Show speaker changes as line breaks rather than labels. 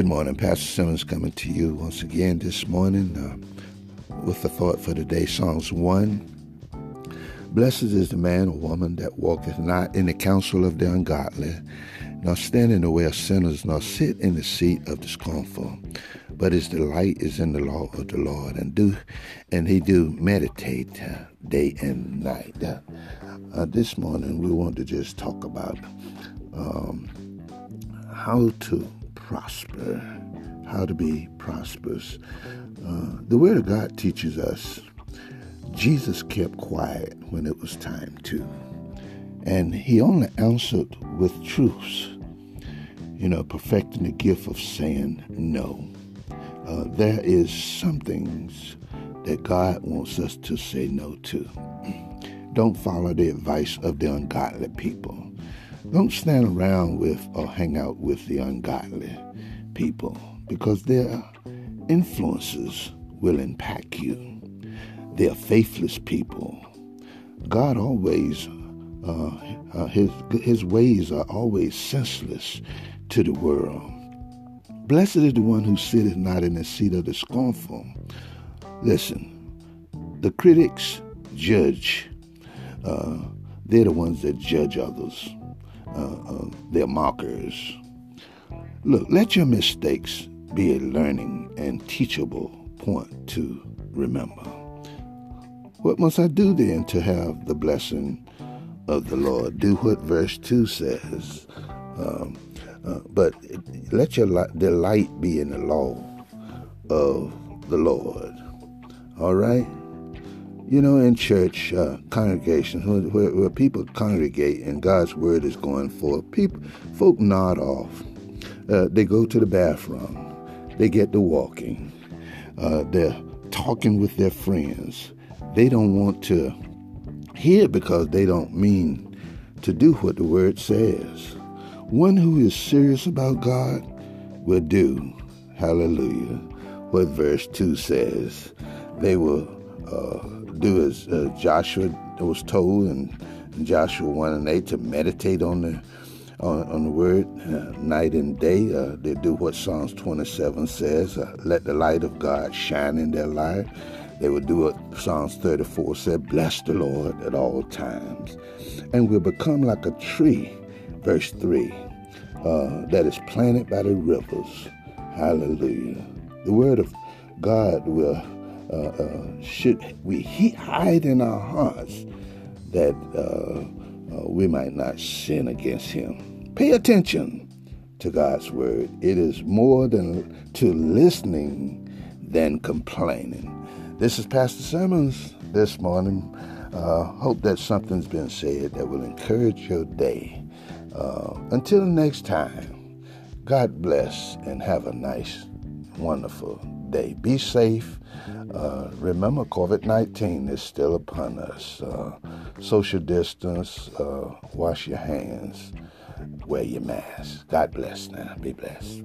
Good morning. Pastor Simmons coming to you once again this morning uh, with the thought for today Psalms 1. Blessed is the man or woman that walketh not in the counsel of the ungodly, nor stand in the way of sinners, nor sit in the seat of the scornful. But his delight is in the law of the Lord, and do, and he do meditate uh, day and night. Uh, uh this morning we want to just talk about um, how to prosper, how to be prosperous. Uh, the Word of God teaches us Jesus kept quiet when it was time to, and he only answered with truths, you know, perfecting the gift of saying no. Uh, there is some things that God wants us to say no to. Don't follow the advice of the ungodly people. Don't stand around with or hang out with the ungodly people because their influences will impact you. They're faithless people. God always, uh, uh, his, his ways are always senseless to the world. Blessed is the one who sitteth not in the seat of the scornful. Listen, the critics judge. Uh, they're the ones that judge others uh, uh, their mockers. Look, let your mistakes be a learning and teachable point to remember. What must I do then to have the blessing of the Lord? Do what verse 2 says. Um, uh, but let your delight be in the law of the Lord. All right? You know, in church uh, congregations where, where, people congregate and God's word is going forth, people, folk nod off. Uh, they go to the bathroom. They get to walking. Uh, they're talking with their friends. They don't want to hear because they don't mean to do what the word says. One who is serious about God will do, hallelujah, what verse 2 says. They will uh, do as uh, Joshua was told in, Joshua 1 and 8 to meditate on the on, on the word uh, night and day. Uh, they do what Psalms 27 says uh, let the light of God shine in their life. They would do what Psalms 34 said bless the Lord at all times. And we'll become like a tree, verse 3, uh, that is planted by the rivers. Hallelujah. The word of God will uh, uh, should we hide in our hearts that uh, uh, we might not sin against Him. Pay attention to God's word. It is more than to listening than complaining. This is Pastor Simmons this morning. Uh, hope that something's been said that will encourage your day. Uh, until next time, God bless and have a nice, wonderful day. Be safe uh, remember, COVID 19 is still upon us. Uh, social distance, uh, wash your hands, wear your mask. God bless now. Be blessed.